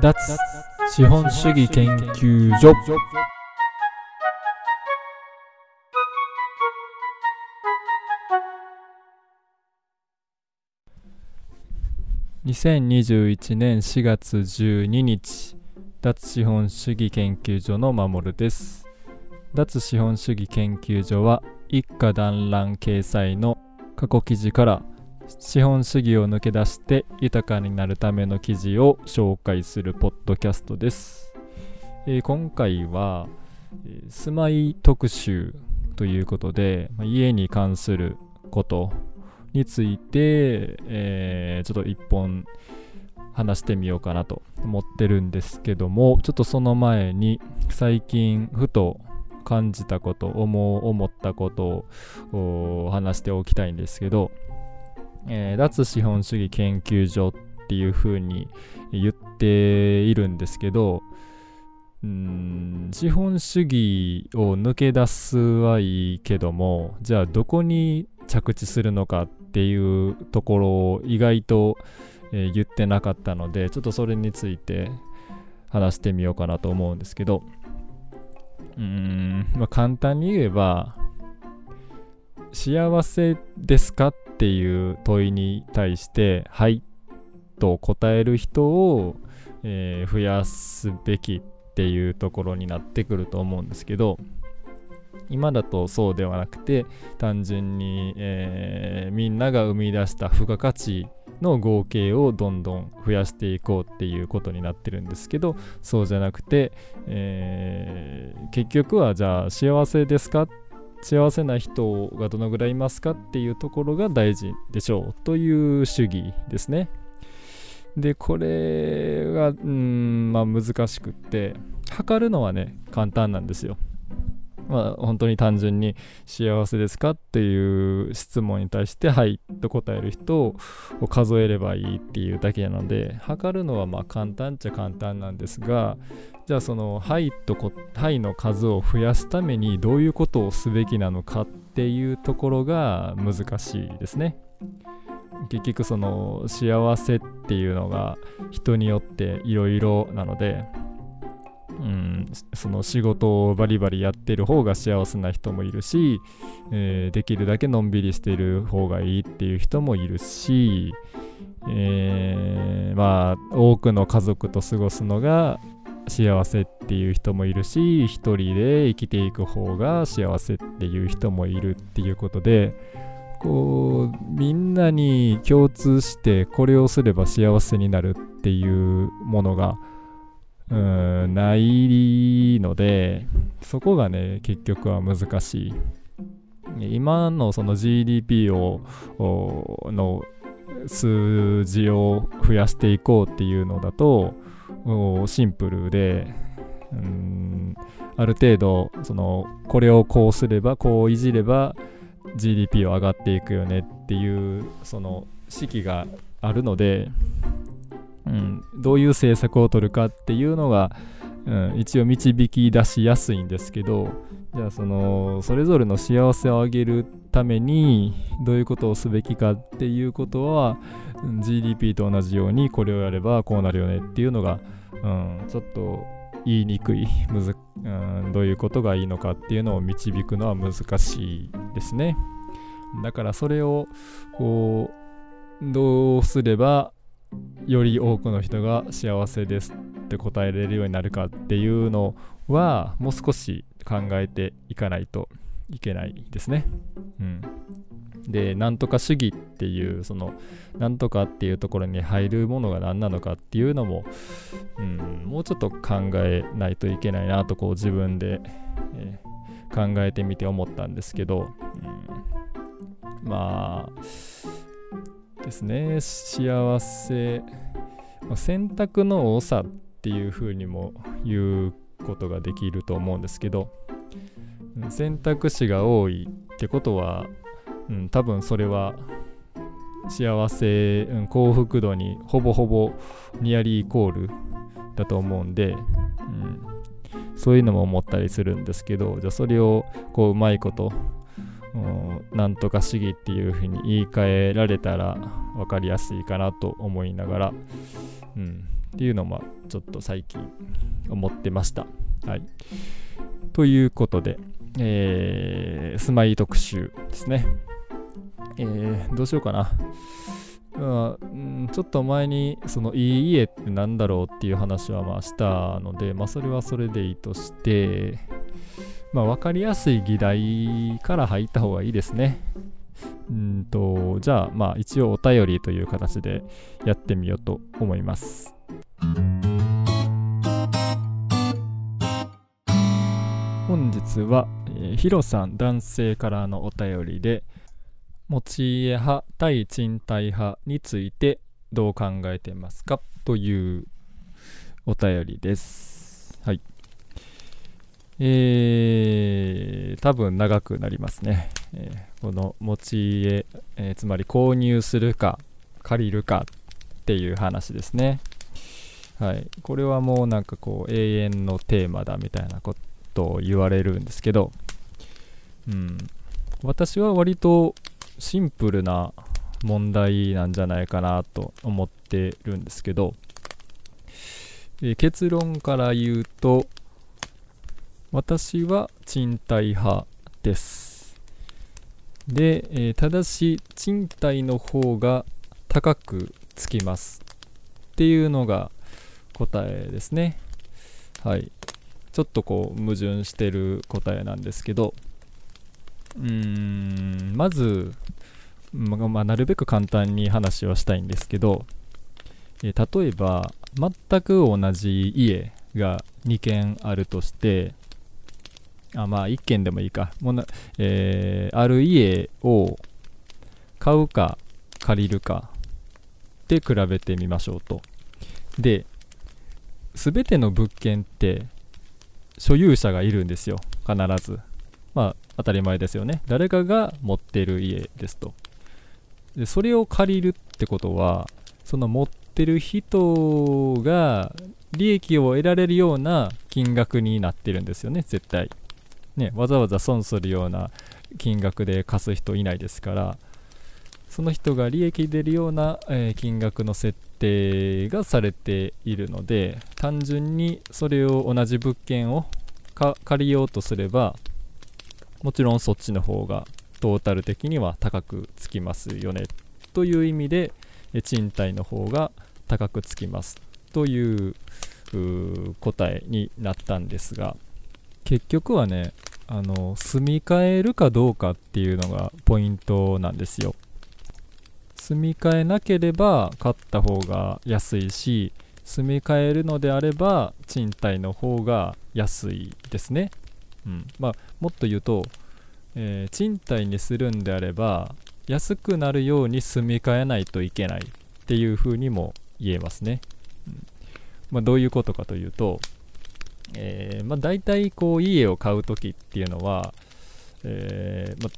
脱資本主義研究所。2021年4月12日脱資本主義研究所の守です。脱資本主義研究所は一家団らん掲載の過去記事から資本主義を抜け出して豊かになるための記事を紹介するポッドキャストです、えー、今回は、え、住まい特集ということで、ま、家に関することについて、えー、ちょっと一本話してみようかなと思ってるんですけどもちょっとその前に最近ふと感じたこと思う思ったことを話しておきたいんですけど、えー、脱資本主義研究所っていうふうに言っているんですけどうん資本主義を抜け出すはいいけどもじゃあどこに着地するのかっていうところを意外と、えー、言ってなかったのでちょっとそれについて話してみようかなと思うんですけどうん、まあ、簡単に言えば幸せですかっていう問いに対してはいと答える人を、えー、増やすべきっていうところになってくると思うんですけど今だとそうではなくて単純に、えー、みんなが生み出した付加価値の合計をどんどん増やしていこうっていうことになってるんですけどそうじゃなくて、えー、結局はじゃあ幸せですか幸せな人がどのぐらいいますかっていうところが大事でしょうという主義ですね。でこれがうんまあ難しくって測るのはね簡単なんですよ。まあ、本当に単純に幸せですかっていう質問に対してはいと答える人を数えればいいっていうだけなので測るのはまあ簡単っちゃ簡単なんですがじゃあそのはいとはいの数を増やすためにどういうことをすべきなのかっていうところが難しいですね。結局その幸せっていうのが人によっていろいろなのでうん、その仕事をバリバリやってる方が幸せな人もいるし、えー、できるだけのんびりしてる方がいいっていう人もいるし、えー、まあ多くの家族と過ごすのが幸せっていう人もいるし一人で生きていく方が幸せっていう人もいるっていうことでこうみんなに共通してこれをすれば幸せになるっていうものがうんないのでそこがね結局は難しい。今のその GDP をの数字を増やしていこうっていうのだとシンプルでうんある程度そのこれをこうすればこういじれば GDP は上がっていくよねっていうその式があるのでうん、どういう政策を取るかっていうのが、うん、一応導き出しやすいんですけどじゃあそのそれぞれの幸せを上げるためにどういうことをすべきかっていうことは、GDP と同じようにこれをやればこうなるよねっていうのが、うん、ちょっと言いにくいむず、うん、どういうことがいいのかっていうのを導くのは難しいですね。だからそれをこうどうすればより多くの人が幸せですって答えれるようになるかっていうのはもう少し考えていかないといけないですね。うん、でなんとか主義っていうそのなんとかっていうところに入るものが何なのかっていうのも、うん、もうちょっと考えないといけないなとこう自分で、えー、考えてみて思ったんですけど、うん、まあですね。幸せ、まあ、選択の多さっていうふうにも言うことができると思うんですけど選択肢が多いってことは、うん、多分それは幸せ、うん、幸福度にほぼほぼニアリーイコールだと思うんで、うん、そういうのも思ったりするんですけどじゃあそれをこううまいことなんとか主義っていうふうに言い換えられたら分かりやすいかなと思いながら、うん、っていうのもちょっと最近思ってました。はい。ということで、えー、住まい特集ですね。えー、どうしようかな。うん、ちょっと前にそのいい家って何だろうっていう話はまあしたので、まあ、それはそれでいいとして、まあ、分かりやすい議題から入った方がいいですね。うんとじゃあまあ一応お便りという形でやってみようと思います。本日は、えー、ヒロさん男性からのお便りで持ち家派対賃貸派についてどう考えてますか？というお便りです。はい。えー、多分長くなりますね。えー、この持ち家、えー、つまり購入するか借りるかっていう話ですね。はい。これはもうなんかこう永遠のテーマだみたいなことを言われるんですけど、うん。私は割とシンプルな問題なんじゃないかなと思ってるんですけど、えー、結論から言うと私は賃貸派です。で、えー、ただし賃貸の方が高くつきますっていうのが答えですね。はい。ちょっとこう矛盾してる答えなんですけど、うーん、まず、ままあ、なるべく簡単に話をしたいんですけど、えー、例えば全く同じ家が2軒あるとして。あまあ1軒でもいいか。もな、えー、ある家を買うか借りるかで比べてみましょうと。で全ての物件って所有者がいるんですよ。必ず。まあ当たり前ですよね。誰かが持ってる家ですと。でそれを借りるってことはその持ってる人が利益を得られるような金額になってるんですよね。絶対。ね、わざわざ損するような金額で貸す人いないですから。その人が利益出るような、えー、金額の設定がされているので単純にそれを同じ物件を借りようとすればもちろんそっちの方がトータル的には高くつきますよねという意味で賃貸の方が高くつきますという答えになったんですが結局はねあの住み替えるかどうかっていうのがポイントなんですよ。住み替えなければ買った方が安いし住み替えるのであれば賃貸の方が安いですね、うん。まあ、もっと言うと、えー、賃貸にするんであれば安くなるように住み替えないといけないっていうふうにも言えますね、うん。まあ、どういうことかというとえー、まあ、大体こう家を買う時っていうのは、えー、ま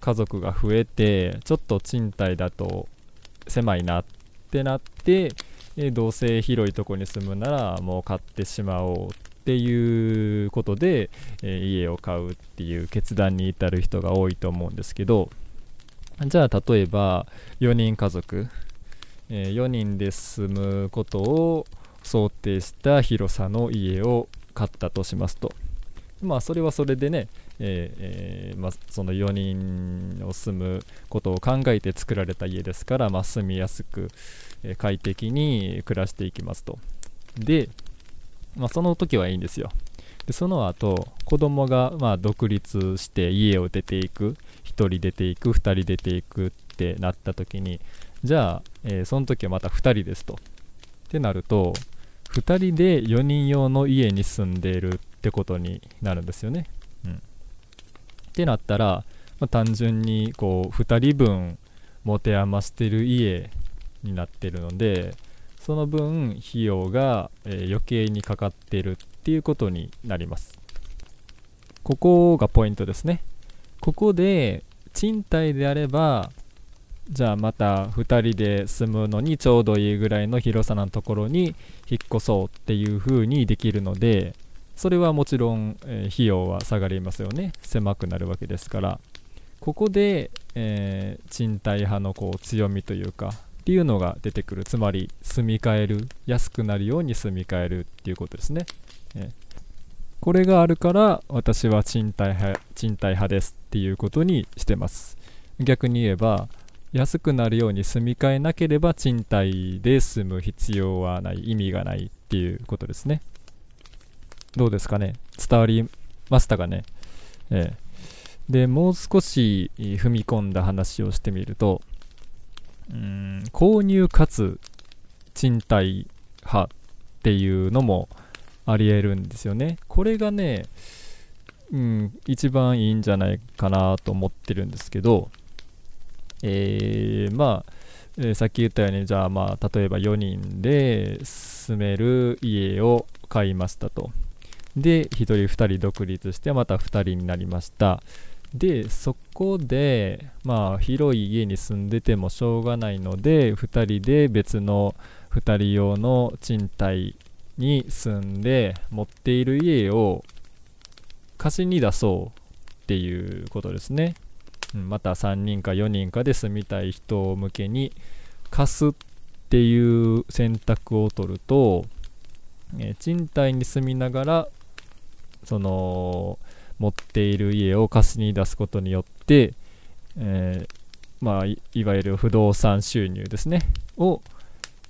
家族が増えてちょっと賃貸だと狭いなってなって、えどうせ広いとこに住むならもう買ってしまおうっていうことで、え家を買うっていう決断に至る人が多いと思うんですけどじゃあ例えば4人家族、え、4人で住むことを想定した広さの家を買ったとしますと。まあそれはそれでね、えー、ま、その4人を住むことを考えて作られた家ですから、ま、住みやすく、え、快適に暮らしていきますと。で、ま、その時はいいんですよ。でその後子供がま独立して家を出ていく1人出ていく2人出ていくってなった時にじゃあ、えその時はまた2人ですと。ってなると2人で4人用の家に住んでいるってことになるんですよね。ってなったら、まあ、単純にこう2人分持て余してる家になってるのでその分費用が、え、余計にかかってるっていうことになります。ここがポイントですね。ここで賃貸であればじゃあまた2人で住むのにちょうどいいぐらいの広さのところに引っ越そうっていう風にできるのでそれはもちろん、えー、費用は下がりますよね。狭くなるわけですから。ここで、えー、賃貸派のこう強みというかっていうのが出てくる。つまり住み替える安くなるように住み替えるっていうことですね、えこれがあるから私は賃貸派賃貸派ですっていうことにしてます。逆に言えば安くなるように住み替えなければ賃貸で住む必要はない意味がないっていうことですね。どうですかね。伝わりましたかね。ええ。でもう少し踏み込んだ話をしてみるとうん購入かつ賃貸派っていうのもありえるんですよね。これがね、うん、一番いいんじゃないかなと思ってるんですけどえー、まあ、えー、さっき言ったようにじゃあまあ例えば4人で住める家を買いましたと。で1人2人独立してまた2人になりました。でそこでまあ広い家に住んでてもしょうがないので2人で別の2人用の賃貸に住んで持っている家を貸しに出そうっていうことですね、うん、また3人か4人かで住みたい人向けに貸すっていう選択を取ると、え賃貸に住みながらその持っている家を貸しに出すことによって、えー、まあ、いわゆる不動産収入ですねを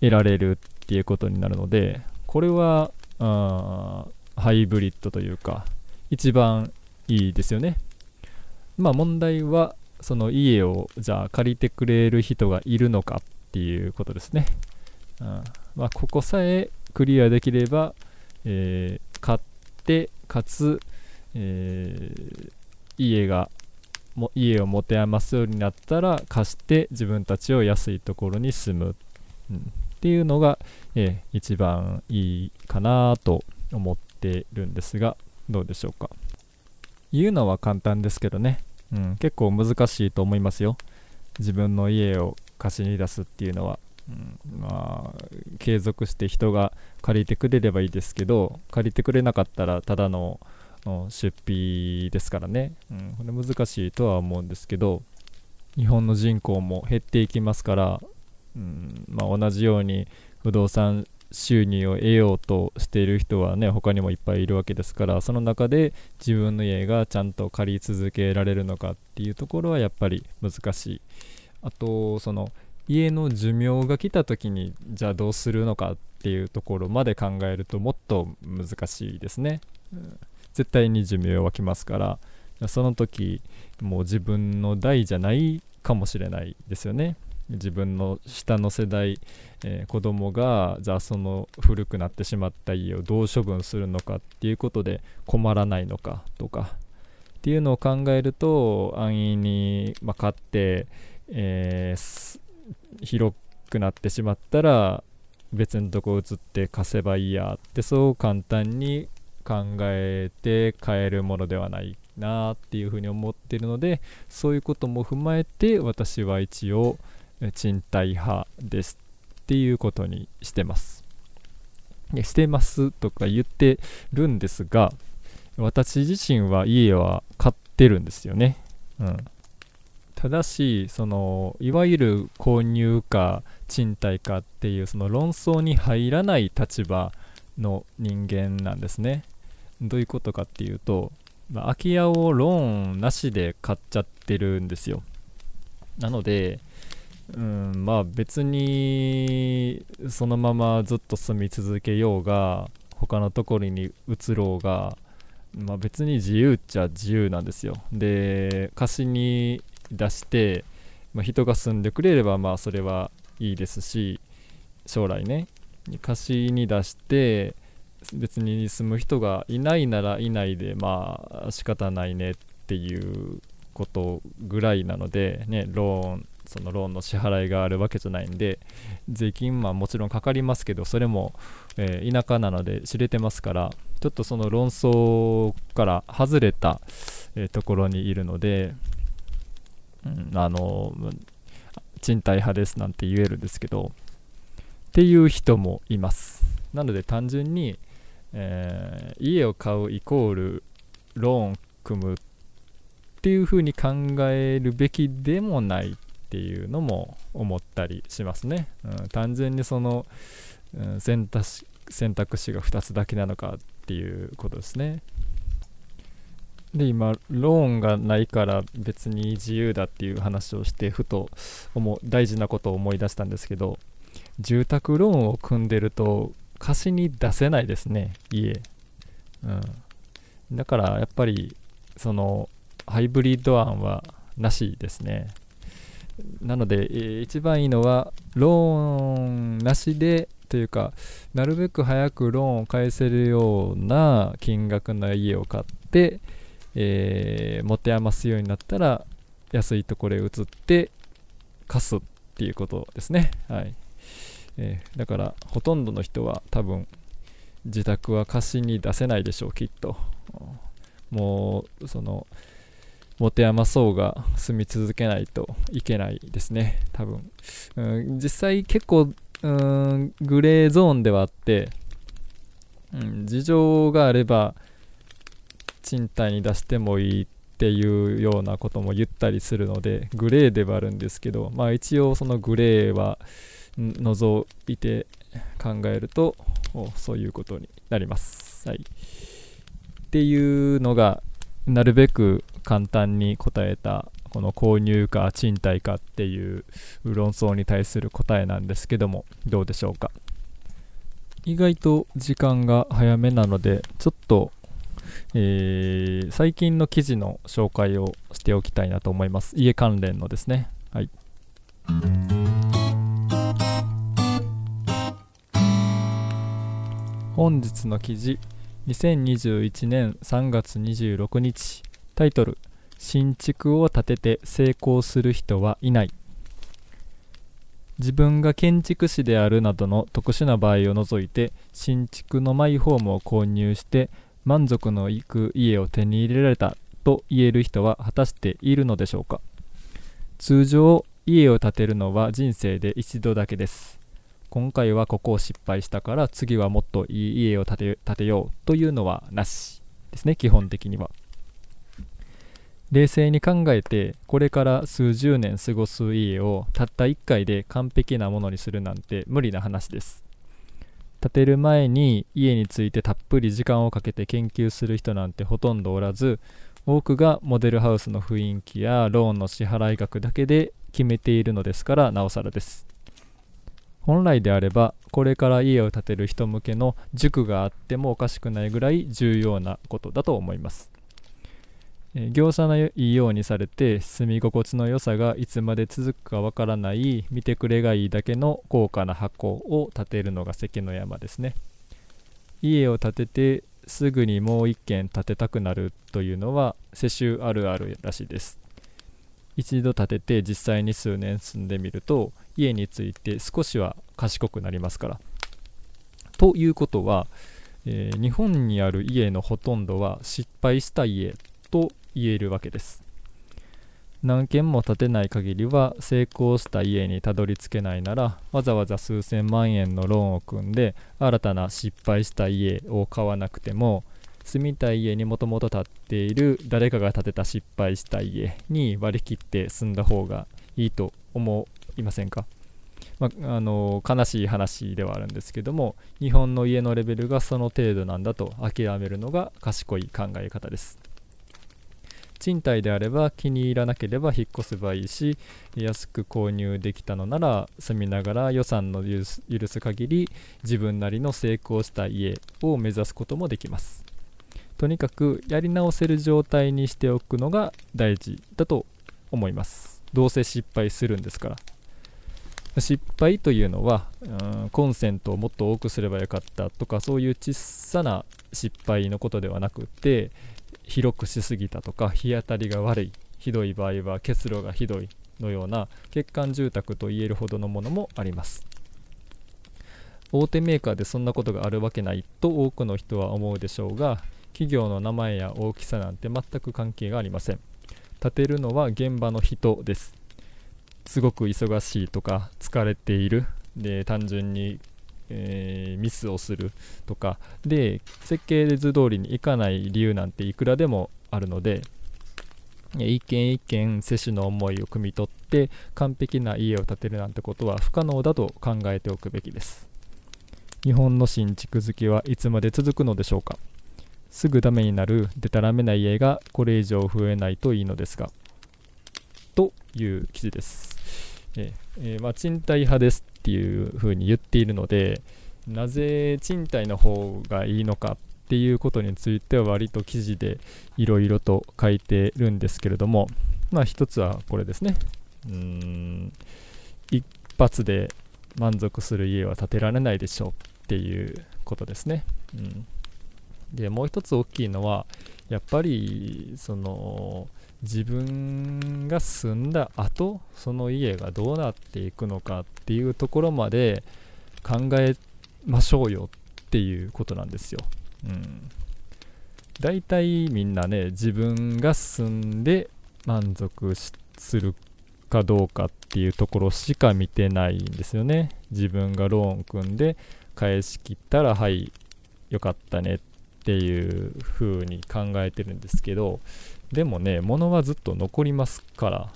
得られるっていうことになるのでこれはあハイブリッドというか一番いいですよね。まあ問題はその家をじゃあ借りてくれる人がいるのかっていうことですね、うんまあ、ここさえクリアできれば、えー、買ってかつえー、家がも家を持て余すようになったら貸して自分たちを安いところに住む、うん、っていうのが、えー、一番いいかなと思ってるんですがどうでしょうか。言うのは簡単ですけどね、うん、結構難しいと思いますよ。自分の家を貸しに出すっていうのは、うん、まあ継続して人が借りてくれればいいですけど借りてくれなかったらただの出費ですからね、うん、これ難しいとは思うんですけど日本の人口も減っていきますから、うんまあ、同じように不動産収入を得ようとしている人はね他にもいっぱいいるわけですからその中で自分の家がちゃんと借り続けられるのかっていうところはやっぱり難しい。あとその家の寿命が来た時にじゃあどうするのかっていうところまで考えるともっと難しいですね、うん。絶対に寿命は来ますからその時もう自分の代じゃないかもしれないですよね。自分の下の世代、えー、子供がじゃあその古くなってしまった家をどう処分するのかっていうことで困らないのかとかっていうのを考えると安易に、まあ、買って、えー、広くなってしまったら別のとこ移って貸せばいいやってそう簡単に考えて変えるものではないなっていうふうに思ってるのでそういうことも踏まえて私は一応賃貸派ですっていうことにしてます。してますとか言ってるんですが私自身は家は買ってるんですよね。うん。ただしそのいわゆる購入か賃貸かっていうその論争に入らない立場の人間なんですね。どういうことかっていうと、まあ、空き家をローンなしで買っちゃってるんですよ。なのでうんまあ別にそのままずっと住み続けようが他のところに移ろうが、まあ、別に自由っちゃ自由なんですよ。で貸しに出して、まあ、人が住んでくれればまあそれはいいですし将来ね貸しに出して別に住む人がいないならいないでまあ仕方ないねっていうことぐらいなのでねローンそのローンの支払いがあるわけじゃないんで税金はもちろんかかりますけどそれも、えー、田舎なので知れてますからちょっとその論争から外れた、えー、ところにいるので、あの賃貸派ですなんて言えるんですけどっていう人もいます。なので単純にえー、家を買うイコールローン組むっていう風に考えるべきでもないっていうのも思ったりしますね、うん、単純にその、うん、選択肢が2つだけなのかっていうことですね。で今ローンがないから別に自由だっていう話をしてふと思大事なことを思い出したんですけど住宅ローンを組んでると貸しに出せないですね家、うん、だからやっぱりそのハイブリッド案はなしですね。なので、えー、一番いいのはローンなしでというかなるべく早くローンを返せるような金額の家を買って、えー、持て余すようになったら安いところへ移って貸すっていうことですね。はい。えー、だからほとんどの人は多分自宅は貸しに出せないでしょうきっと。もうその持て余そうが住み続けないといけないですね。多分、うん、実際結構うんグレーゾーンではあって、うん、事情があれば賃貸に出してもいいっていうようなことも言ったりするのでグレーではあるんですけどまあ一応そのグレーは除いて考えるとそういうことになります。はい、っていうのがなるべく簡単に答えたこの購入か賃貸かっていう論争に対する答えなんですけどもどうでしょうか意外と時間が早めなのでちょっと、えー、最近の記事の紹介をしておきたいなと思います。家関連のですね。はい。本日の記事2021年3月26日タイトル新築を建てて成功する人はいない。自分が建築士であるなどの特殊な場合を除いて新築のマイホームを購入して満足のいく家を手に入れられたと言える人は果たしているのでしょうか？通常家を建てるのは人生で一度だけです。今回はここを失敗したから次はもっといい家を建て建てようというのはなしですね。基本的には。冷静に考えてこれから数十年過ごす家をたった1回で完璧なものにするなんて無理な話です。建てる前に家についてたっぷり時間をかけて研究する人なんてほとんどおらず多くがモデルハウスの雰囲気やローンの支払い額だけで決めているのですからなおさらです。本来であればこれから家を建てる人向けの塾があってもおかしくないぐらい重要なことだと思います、え業者のいいようにされて住み心地の良さがいつまで続くかわからない見てくれがいいだけの高価な箱を建てるのが関の山ですね家を建ててすぐにもう一軒建てたくなるというのは世襲あるあるらしいです一度建てて実際に数年住んでみると家について少しは賢くなりますから。ということは、えー、日本にある家のほとんどは失敗した家と言えるわけです。何軒も建てない限りは成功した家にたどり着けないならわざわざ数千万円のローンを組んで新たな失敗した家を買わなくても住みたい家にもともと建っている誰かが建てた失敗した家に割り切って住んだ方がいいと思いませんか、まあの悲しい話ではあるんですけども日本の家のレベルがその程度なんだと諦めるのが賢い考え方です賃貸であれば気に入らなければ引っ越せばいいし安く購入できたのなら住みながら予算の許す許す限り自分なりの成功した家を目指すこともできます。とにかくやり直せる状態にしておくのが大事だと思います。どうせ失敗するんですから。失敗というのは、うん、コンセントをもっと多くすればよかったとかそういう小さな失敗のことではなくて広くしすぎたとか日当たりが悪いひどい場合は結露がひどいのような欠陥住宅と言えるほどのものもあります。大手メーカーでそんなことがあるわけないと多くの人は思うでしょうが企業の名前や大きさなんて全く関係がありません。建てるのは現場の人です。すごく忙しいとか疲れている。で単純に、えー、ミスをするとかで設計図通りにいかない理由なんていくらでもあるので一軒一軒世主の思いを汲み取って完璧な家を建てるなんてことは不可能だと考えておくべきです。日本の新築好きはいつまで続くのでしょうか。すぐダメになるデタラメな家がこれ以上増えないといいのですが。という記事です。えー、まあ、賃貸派ですっていうふうに言っているのでなぜ賃貸の方がいいのかっていうことについては割と記事でいろいろと書いてるんですけれどもまあ一つはこれですね。うん一発で満足する家は建てられないでしょうっていうことですね、うん、でもう一つ大きいのはやっぱりその自分が住んだ後その家がどうなっていくのかっていうところまで考えましょうよっていうことなんですよ。うん、大体みんなね自分が住んで満足するかどうかっていうところしか見てないんですよね。自分がローン組んで返し切ったらはいよかったねっていう風に考えてるんですけどでもね物はずっと残りますから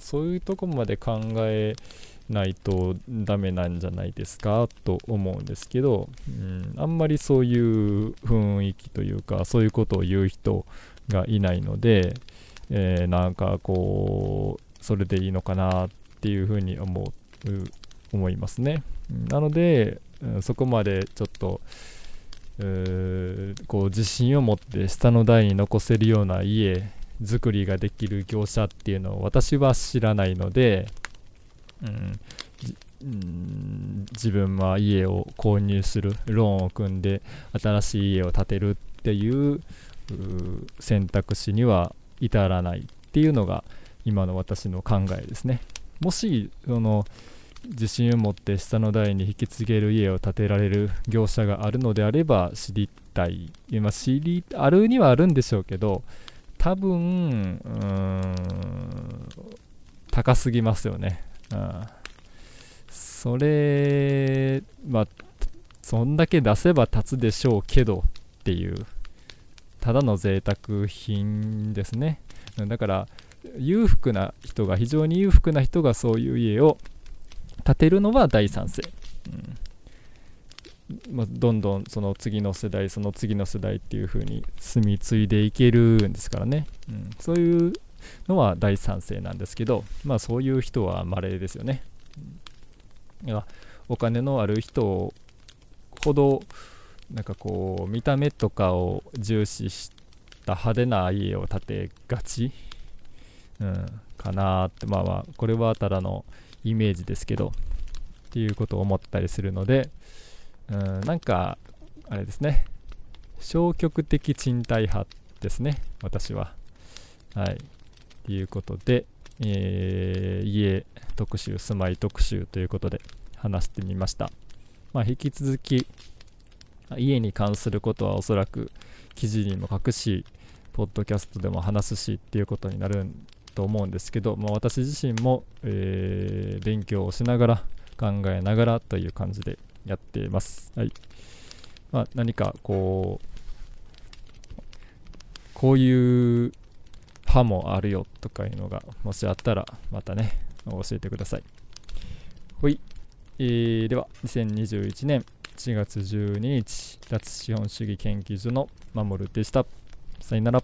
そういうとこまで考えないとダメなんじゃないですかと思うんですけど、うん、あんまりそういう雰囲気というかそういうことを言う人がいないので、えー、なんかこうそれでいいのかなっていうふうに思う思いますね。なので、そこまでちょっとこう自信を持って下の台に残せるような家作りができる業者っていうのを私は知らないので、うんうん、自分は家を購入するローンを組んで新しい家を建てるっていう選択肢には至らないっていうのが今の私の考えですね。もしその自信を持って下の台に引き継げる家を建てられる業者があるのであれば知りたい。今知りあるにはあるんでしょうけど多分うん高すぎますよね。うん、それ、まあ、そんだけ出せば立つでしょうけどっていう、ただの贅沢品ですね。だから、裕福な人が、非常に裕福な人がそういう家を建てるのは大賛成。うんまあ、どんどんその次の世代、その次の世代っていう風に住み継いでいけるんですからね。うん、そういうのは大賛成なんですけど、まあそういう人は稀ですよね。うんお金のある人ほど、なんかこう、見た目とかを重視した派手な家を建てがち、うん、かなって、まあまあ、これはただのイメージですけど、っていうことを思ったりするので、うん、なんか、あれですね、消極的賃貸派ですね、私は。はい。ということで、えー、家特集、住まい特集ということで話してみました。まあ、引き続き、家に関することはおそらく記事にも書くし、ポッドキャストでも話すしっていうことになるんと思うんですけど、まあ、私自身も、えー、勉強をしながら考えながらという感じでやっています。はい。まあ、何かこうこういう歯もあるよとかいうのがもしあったらまたね教えてください。ほい、えー、では2021年1月12日脱資本主義研究所の守でした。さよなら。